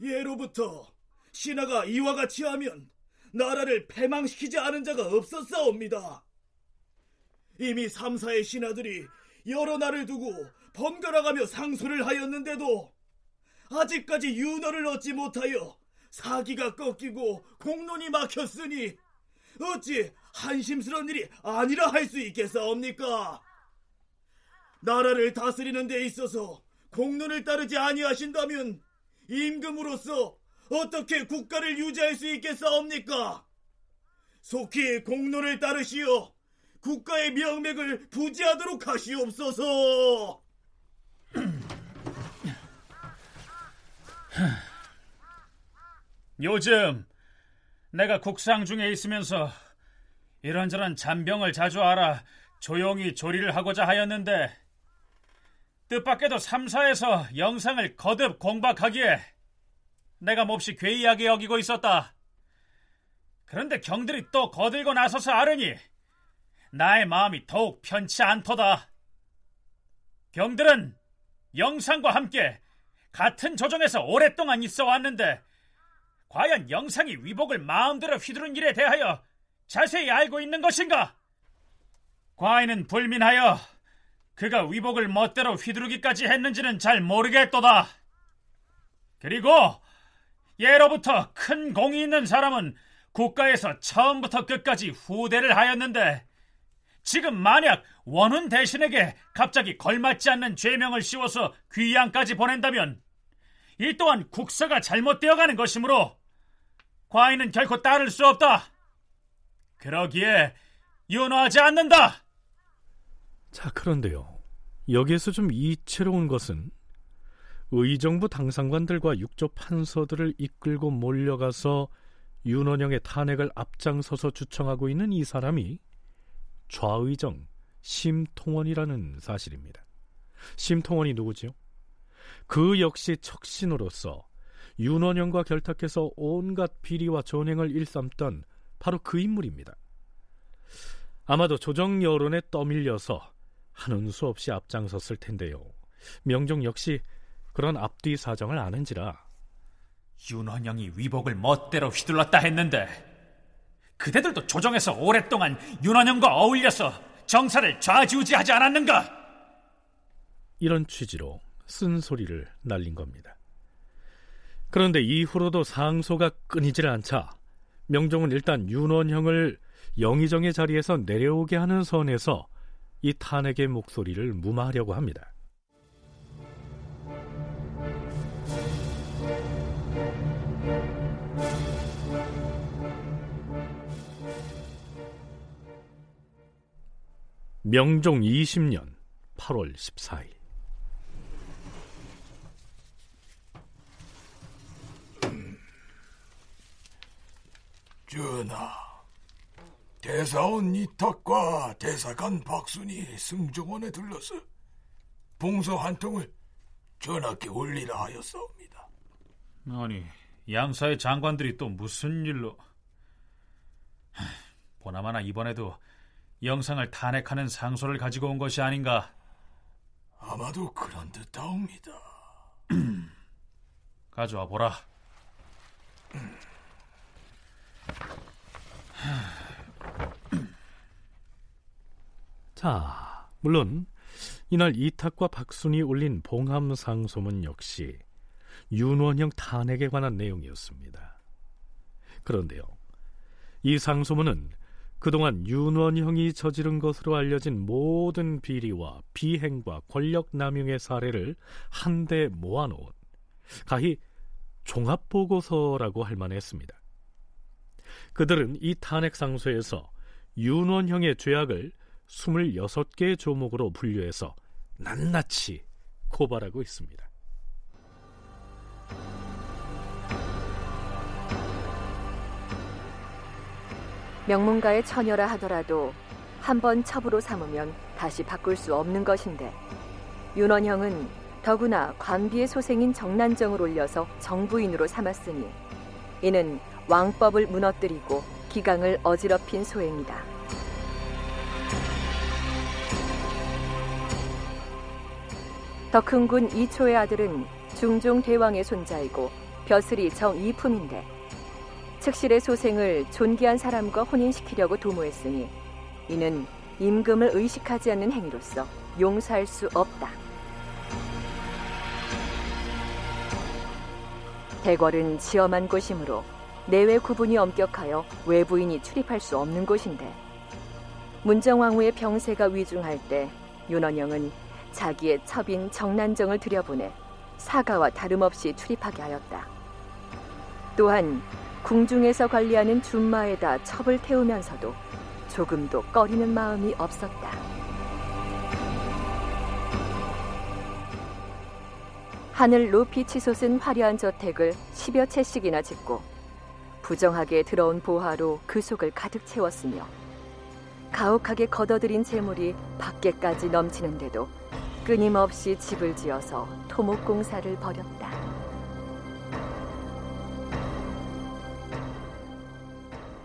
예로부터 신하가 이와 같이 하면 나라를 패망시키지 않은 자가 없었사옵니다. 이미 삼사의 신하들이 여러 날을 두고 번갈아가며 상소를 하였는데도 아직까지 윤허를 얻지 못하여 사기가 꺾이고 공론이 막혔으니 어찌 한심스러운 일이 아니라 할 수 있겠사옵니까? 나라를 다스리는 데 있어서 공론을 따르지 아니하신다면 임금으로서 어떻게 국가를 유지할 수 있겠사옵니까? 속히 공론을 따르시어 국가의 명맥을 부지하도록 하시옵소서. 요즘 내가 국상 중에 있으면서 이런저런 잔병을 자주 알아 조용히 조리를 하고자 하였는데 뜻밖에도 3사에서 영상을 거듭 공박하기에 내가 몹시 괴이하게 여기고 있었다. 그런데 경들이 또 거들고 나서서 아르니 나의 마음이 더욱 편치 않도다. 경들은 영상과 함께 같은 조정에서 오랫동안 있어 왔는데 과연 영상이 위복을 마음대로 휘두른 일에 대하여 자세히 알고 있는 것인가? 과인은 불민하여 그가 위복을 멋대로 휘두르기까지 했는지는 잘 모르겠도다. 그리고 예로부터 큰 공이 있는 사람은 국가에서 처음부터 끝까지 후대를 하였는데 지금 만약 원훈 대신에게 갑자기 걸맞지 않는 죄명을 씌워서 귀양까지 보낸다면 이 또한 국사가 잘못되어 가는 것이므로 과인은 결코 따를 수 없다. 그러기에 윤호하지 않는다. 자, 그런데요. 여기에서 좀 이채로운 것은 의정부 당상관들과 육조 판서들을 이끌고 몰려가서 윤원영의 탄핵을 앞장서서 주청하고 있는 이 사람이 좌의정 심통원이라는 사실입니다. 심통원이 누구지요? 그 역시 척신으로서 윤원영과 결탁해서 온갖 비리와 전횡을 일삼던 바로 그 인물입니다. 아마도 조정 여론에 떠밀려서 하는 수 없이 앞장섰을 텐데요. 명종 역시 그런 앞뒤 사정을 아는지라 윤원영이 위복을 멋대로 휘둘렀다 했는데 그대들도 조정에서 오랫동안 윤원영과 어울려서 정사를 좌지우지하지 않았는가? 이런 취지로 쓴소리를 날린 겁니다. 그런데 이후로도 상소가 끊이질 않자 명종은 일단 윤원형을 영의정의 자리에서 내려오게 하는 선에서 이 탄핵의 목소리를 무마하려고 합니다. 명종 20년 8월 14일 전하, 대사원 이탁과 대사관 박순이 승정원에 들러서 봉서 한 통을 전하께 올리라 하였사옵니다. 아니, 양사의 장관들이 또 무슨 일로... 보나마나 이번에도 영상을 탄핵하는 상소를 가지고 온 것이 아닌가? 아마도 그런 듯하옵니다. 가져와 보라. 자, 물론 이날 이탁과 박순이 올린 봉함 상 소문 역시 윤원형 탄핵에 관한 내용이었습니다. 그런데요, 이 상소문은 그동안 윤원형이 저지른 것으로 알려진 모든 비리와 비행과 권력 남용의 사례를 한데 모아놓은 가히 종합보고서라고 할 만했습니다. 그들은 이 탄핵 상소에서 윤원형의 죄악을 26개의 조목으로 분류해서 낱낱이 고발하고 있습니다. 명문가의 처녀라 하더라도 한 번 첩으로 삼으면 다시 바꿀 수 없는 것인데 윤원형은 더구나 관비의 소생인 정난정을 올려서 정부인으로 삼았으니 이는 왕법을 무너뜨리고 기강을 어지럽힌 소행이다. 더큰군 이초의 아들은 중종 대왕의 손자이고 벼슬이 정이품인데 측실의 소생을 존귀한 사람과 혼인시키려고 도모했으니 이는 임금을 의식하지 않는 행위로서 용서할 수 없다. 대궐은 지엄한 곳이므로 내외 구분이 엄격하여 외부인이 출입할 수 없는 곳인데 문정왕후의 병세가 위중할 때 윤원영은 자기의 첩인 정난정을 들여보내 사가와 다름없이 출입하게 하였다. 또한 궁중에서 관리하는 준마에다 첩을 태우면서도 조금도 꺼리는 마음이 없었다. 하늘 높이 치솟은 화려한 저택을 10여 채씩이나 짓고 부정하게 들어온 보화로 그 속을 가득 채웠으며 가혹하게 걷어들인 재물이 밖에까지 넘치는데도 끊임없이 집을 지어서 토목 공사를 벌였다.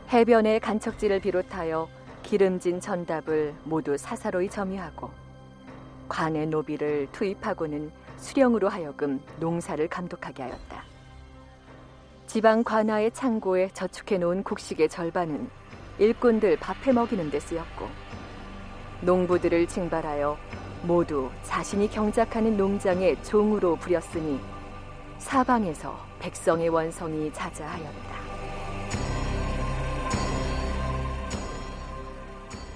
해변의 간척지를 비롯하여 기름진 전답을 모두 사사로이 점유하고 관의 노비를 투입하고는 수령으로 하여금 농사를 감독하게 하였다. 지방 관아의 창고에 저축해 놓은 곡식의 절반은 일꾼들 밥해 먹이는 데 쓰였고 농부들을 징발하여 모두 자신이 경작하는 농장의 종으로 부렸으니 사방에서 백성의 원성이 자자하였다.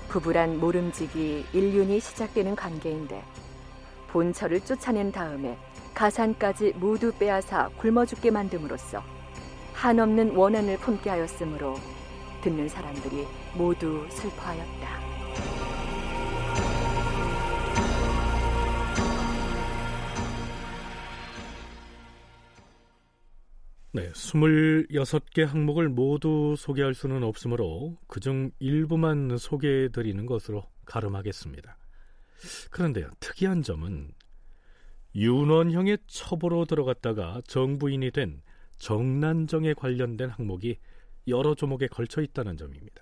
부부란 모름지기 인륜이 시작되는 관계인데 본처를 쫓아낸 다음에 가산까지 모두 빼앗아 굶어 죽게 만듦으로써 한없는 원한을 품게 하였으므로 듣는 사람들이 모두 슬퍼하였다. 네, 26개 항목을 모두 소개할 수는 없으므로 그중 일부만 소개해 드리는 것으로 가름하겠습니다. 그런데요, 특이한 점은 윤원형의 첩으로 들어갔다가 정부인이 된 정난정에 관련된 항목이 여러 조목에 걸쳐 있다는 점입니다.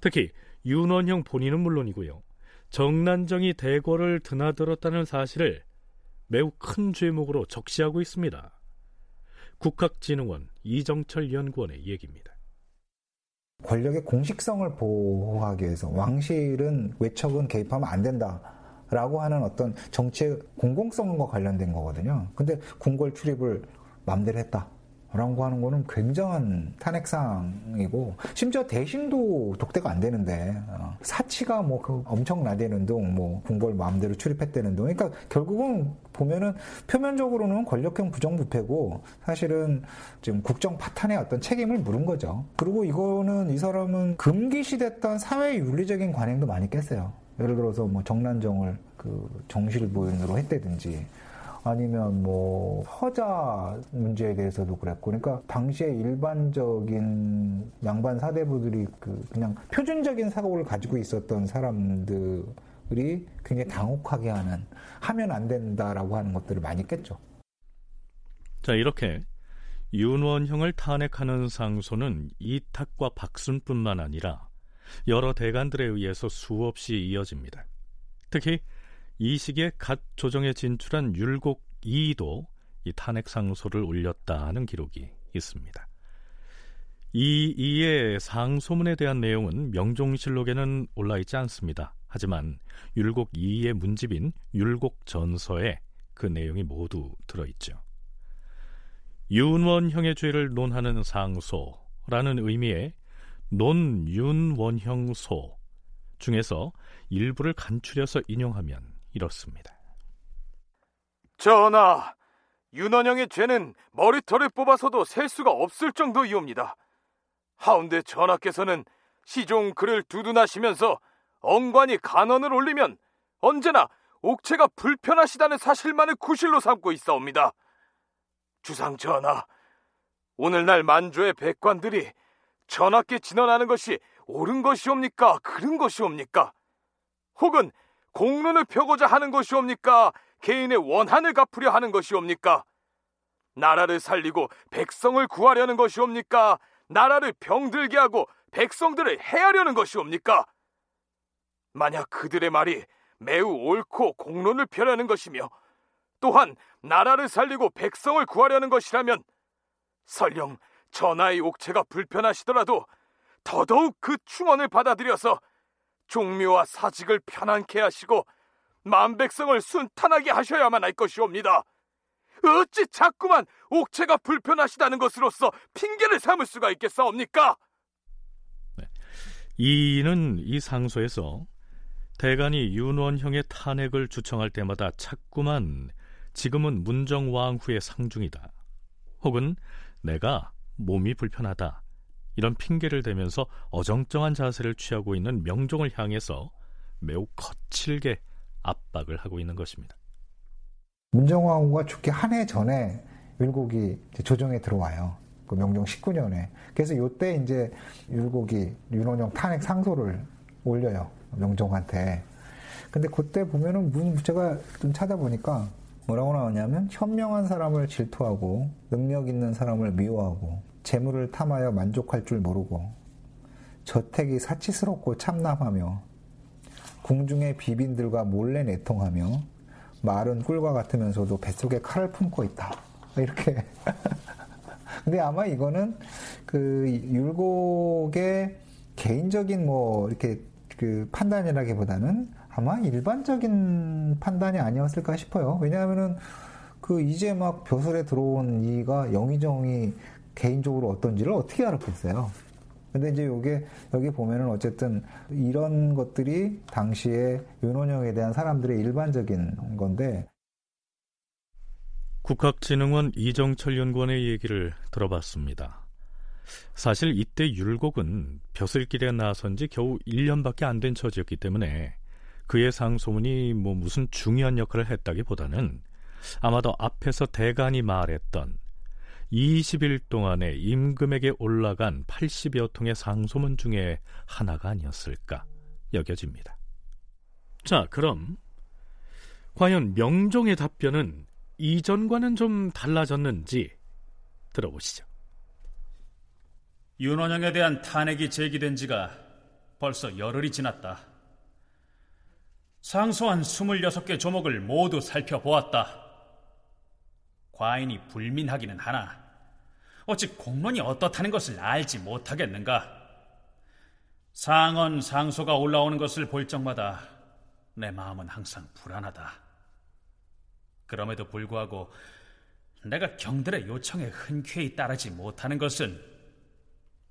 특히 윤원형 본인은 물론이고요. 정난정이 대궐을 드나들었다는 사실을 매우 큰 죄목으로 적시하고 있습니다. 국학진흥원 이정철 연구원의 얘기입니다. 권력의 공식성을 보호하기 위해서 왕실은 외척은 개입하면 안 된다 라고 하는 어떤 정치의 공공성과 관련된 거거든요. 근데 궁궐 출입을 맘대로 했다. 라고 하는 거는 굉장한 탄핵상이고 심지어 대신도 독대가 안 되는데 어, 사치가 뭐 그 엄청 나대는 둥, 뭐 궁궐 마음대로 출입했다는 둥. 그러니까 결국은 보면은 표면적으로는 권력형 부정부패고 사실은 지금 국정 파탄의 어떤 책임을 물은 거죠. 그리고 이거는 이 사람은 금기시됐던 사회 윤리적인 관행도 많이 깼어요. 예를 들어서 뭐 정난정을 그 정실부인으로 했다든지 아니면 뭐 허자 문제에 대해서도 그랬고 그러니까 당시에 일반적인 양반 사대부들이 그 그냥 표준적인 사고를 가지고 있었던 사람들이 굉장히 당혹하게 하는 하면 안 된다라고 하는 것들을 많이 깼죠. 자 이렇게 윤원형을 탄핵하는 상소는 이탁과 박순뿐만 아니라 여러 대관들에 의해서 수없이 이어집니다. 특히 이 시기에 갓 조정에 진출한 율곡 이도 이 탄핵 상소를 올렸다 하는 기록이 있습니다. 이 이의 상소문에 대한 내용은 명종실록에는 올라 있지 않습니다. 하지만 율곡 이의 문집인 율곡 전서에 그 내용이 모두 들어 있죠. 윤원형의 죄를 논하는 상소라는 의미의 논윤원형소 중에서 일부를 간추려서 인용하면 이렇습니다. 전하, 윤원영의 죄는 머리털을 뽑아서도 셀 수가 없을 정도이옵니다. 하운데 전하께서는 시종 그를 두둔하시면서 엉관이 간언을 올리면 언제나 옥체가 불편하시다는 사실만을 구실로 삼고 있사옵니다. 주상 전하, 오늘날 만주의 백관들이 전하께 진언하는 것이 옳은 것이옵니까? 그른 것이옵니까? 혹은 공론을 펴고자 하는 것이옵니까? 개인의 원한을 갚으려 하는 것이옵니까? 나라를 살리고 백성을 구하려는 것이옵니까? 나라를 병들게 하고 백성들을 해하려는 것이옵니까? 만약 그들의 말이 매우 옳고 공론을 펴려는 것이며 또한 나라를 살리고 백성을 구하려는 것이라면 설령 전하의 옥체가 불편하시더라도 더더욱 그 충원을 받아들여서 종묘와 사직을 편안케 하시고 만백성을 순탄하게 하셔야만 할 것이옵니다. 어찌 자꾸만 옥체가 불편하시다는 것으로서 핑계를 삼을 수가 있겠사옵니까? 네. 이는 이 상소에서 대간이 윤원형의 탄핵을 주청할 때마다 자꾸만 지금은 문정왕후의 상중이다. 혹은 내가 몸이 불편하다. 이런 핑계를 대면서 어정쩡한 자세를 취하고 있는 명종을 향해서 매우 거칠게 압박을 하고 있는 것입니다. 문정왕후가 죽기 한 해 전에 율곡이 조정에 들어와요. 그 명종 19년에. 그래서 요때 이제 율곡이 윤원영 탄핵 상소를 올려요. 명종한테. 근데 그때 보면은 문 제가 좀 찾아보니까 뭐라고 나오냐면 현명한 사람을 질투하고 능력 있는 사람을 미워하고 재물을 탐하여 만족할 줄 모르고 저택이 사치스럽고 참남하며 궁중의 비빈들과 몰래 내통하며 말은 꿀과 같으면서도 뱃속에 칼을 품고 있다. 이렇게. 근데 아마 이거는 그 율곡의 개인적인 뭐 이렇게 그 판단이라기보다는 아마 일반적인 판단이 아니었을까 싶어요. 왜냐하면은 그 이제 막 벼슬에 들어온 이가 영의정이 개인적으로 어떤지를 어떻게 알았겠어요? 근데 이제 요게 여기 보면은 어쨌든 이런 것들이 당시에 윤원영에 대한 사람들의 일반적인 건데 국학진흥원 이정철 연구원의 얘기를 들어봤습니다. 사실 이때 율곡은 벼슬길에 나선 지 겨우 1년밖에 안 된 처지였기 때문에 그의 상소문이 뭐 무슨 중요한 역할을 했다기보다는 아마도 앞에서 대간이 말했던 20일 동안에 임금에게 올라간 80여 통의 상소문 중에 하나가 아니었을까 여겨집니다. 자, 그럼 과연 명종의 답변은 이전과는 좀 달라졌는지 들어보시죠. 윤원영에 대한 탄핵이 제기된 지가 벌써 열흘이 지났다. 상소한 26개 조목을 모두 살펴보았다. 과인이 불민하기는 하나 어찌 공론이 어떻다는 것을 알지 못하겠는가? 상언 상소가 올라오는 것을 볼 적마다 내 마음은 항상 불안하다. 그럼에도 불구하고 내가 경들의 요청에 흔쾌히 따르지 못하는 것은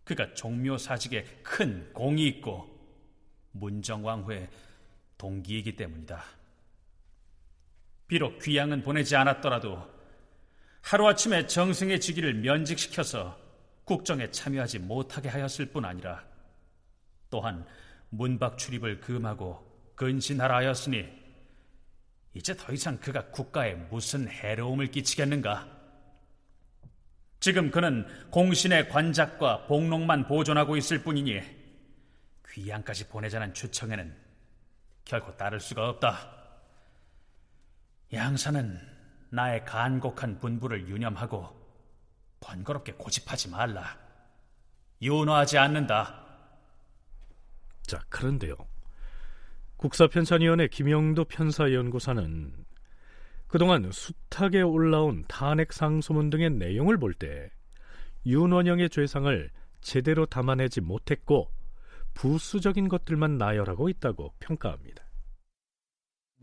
그가 종묘 사직에 큰 공이 있고 문정왕후의 동기이기 때문이다. 비록 귀양은 보내지 않았더라도 하루아침에 정승의 직위를 면직시켜서 국정에 참여하지 못하게 하였을 뿐 아니라 또한 문박 출입을 금하고 근신하라 하였으니 이제 더 이상 그가 국가에 무슨 해로움을 끼치겠는가? 지금 그는 공신의 관작과 복록만 보존하고 있을 뿐이니 귀양까지 보내자는 추청에는 결코 따를 수가 없다. 양사는 나의 간곡한 분부를 유념하고 번거롭게 고집하지 말라. 윤호하지 않는다. 자, 그런데요. 국사편찬위원회 김영도 편사연구사는 그동안 숱하게 올라온 탄핵 상소문 등의 내용을 볼 때 윤원영의 죄상을 제대로 담아내지 못했고 부수적인 것들만 나열하고 있다고 평가합니다.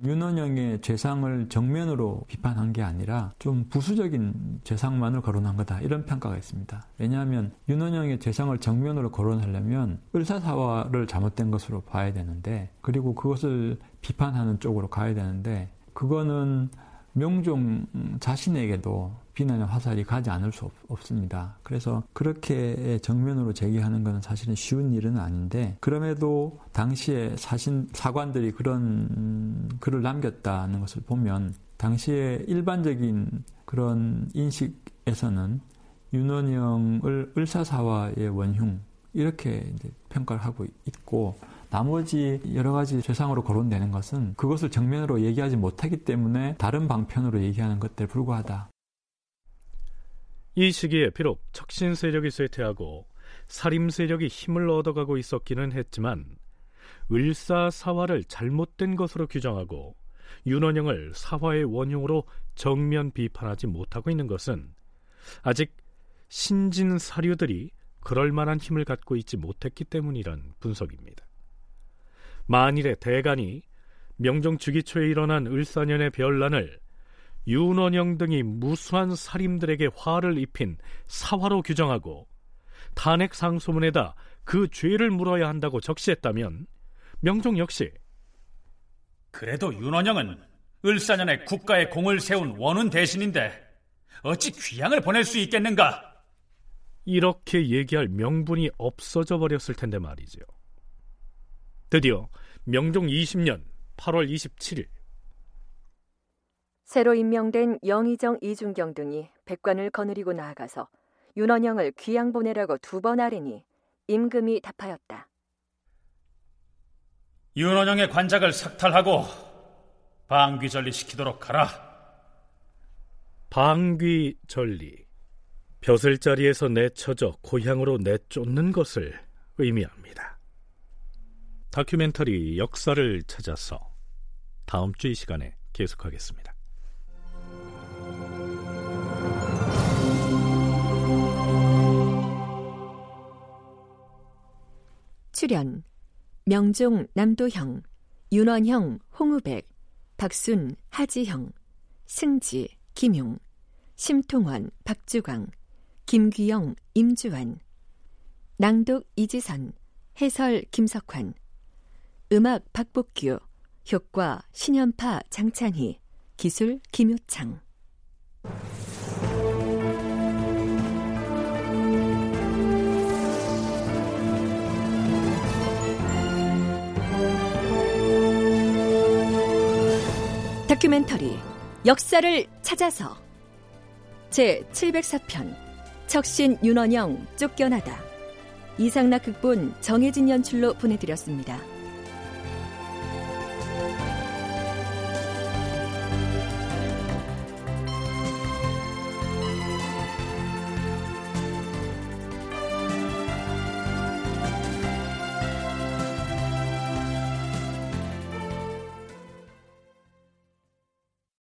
윤원영의 죄상을 정면으로 비판한 게 아니라 좀 부수적인 죄상만을 거론한 거다 이런 평가가 있습니다. 왜냐하면 윤원영의 죄상을 정면으로 거론하려면 을사사화를 잘못된 것으로 봐야 되는데 그리고 그것을 비판하는 쪽으로 가야 되는데 그거는 명종 자신에게도 비난의 화살이 가지 않을 수 없, 습니다. 그래서 그렇게 정면으로 제기하는 것은 사실은 쉬운 일은 아닌데 그럼에도 당시에 사신 사관들이 그런 글을 남겼다는 것을 보면 당시에 일반적인 그런 인식에서는 윤원영을 을사사화의 원흉 이렇게 평가를 하고 있고 나머지 여러 가지 세상으로 거론되는 것은 그것을 정면으로 얘기하지 못하기 때문에 다른 방편으로 얘기하는 것들 불과하다. 이 시기에 비록 척신 세력이 쇠퇴하고 살림 세력이 힘을 얻어가고 있었기는 했지만 을사사화를 잘못된 것으로 규정하고 윤원영을 사화의 원흉으로 정면 비판하지 못하고 있는 것은 아직 신진 사류들이 그럴 만한 힘을 갖고 있지 못했기 때문이란 분석입니다. 만일에 대간이 명종 주기초에 일어난 을사년의 별난을 윤원영 등이 무수한 살인들에게 화를 입힌 사화로 규정하고 탄핵 상소문에다 그 죄를 물어야 한다고 적시했다면 명종 역시 그래도 윤원영은 을사년에 국가의 공을 세운 원훈 대신인데 어찌 귀양을 보낼 수 있겠는가? 이렇게 얘기할 명분이 없어져 버렸을 텐데 말이죠. 드디어 명종 20년 8월 27일 새로 임명된 영의정 이준경 등이 백관을 거느리고 나아가서 윤원영을 귀양 보내라고 두 번 아뢰니 임금이 답하였다. 윤원영의 관작을 삭탈하고 방귀전리 시키도록 하라. 방귀전리 벼슬자리에서 내쳐져 고향으로 내쫓는 것을 의미합니다. 다큐멘터리 역사를 찾아서 다음 주 이 시간에 계속하겠습니다. 출연 명종 남도형, 윤원형 홍우백, 박순 하지형, 승지 김용, 심통원 박주광, 김귀영 임주환, 낭독 이지선, 해설 김석환, 음악 박복규, 효과 신연파 장찬희, 기술 김효창. 다큐멘터리 역사를 찾아서 제 704편 척신 윤원영 쫓겨나다 이상락 극본 정혜진 연출로 보내드렸습니다.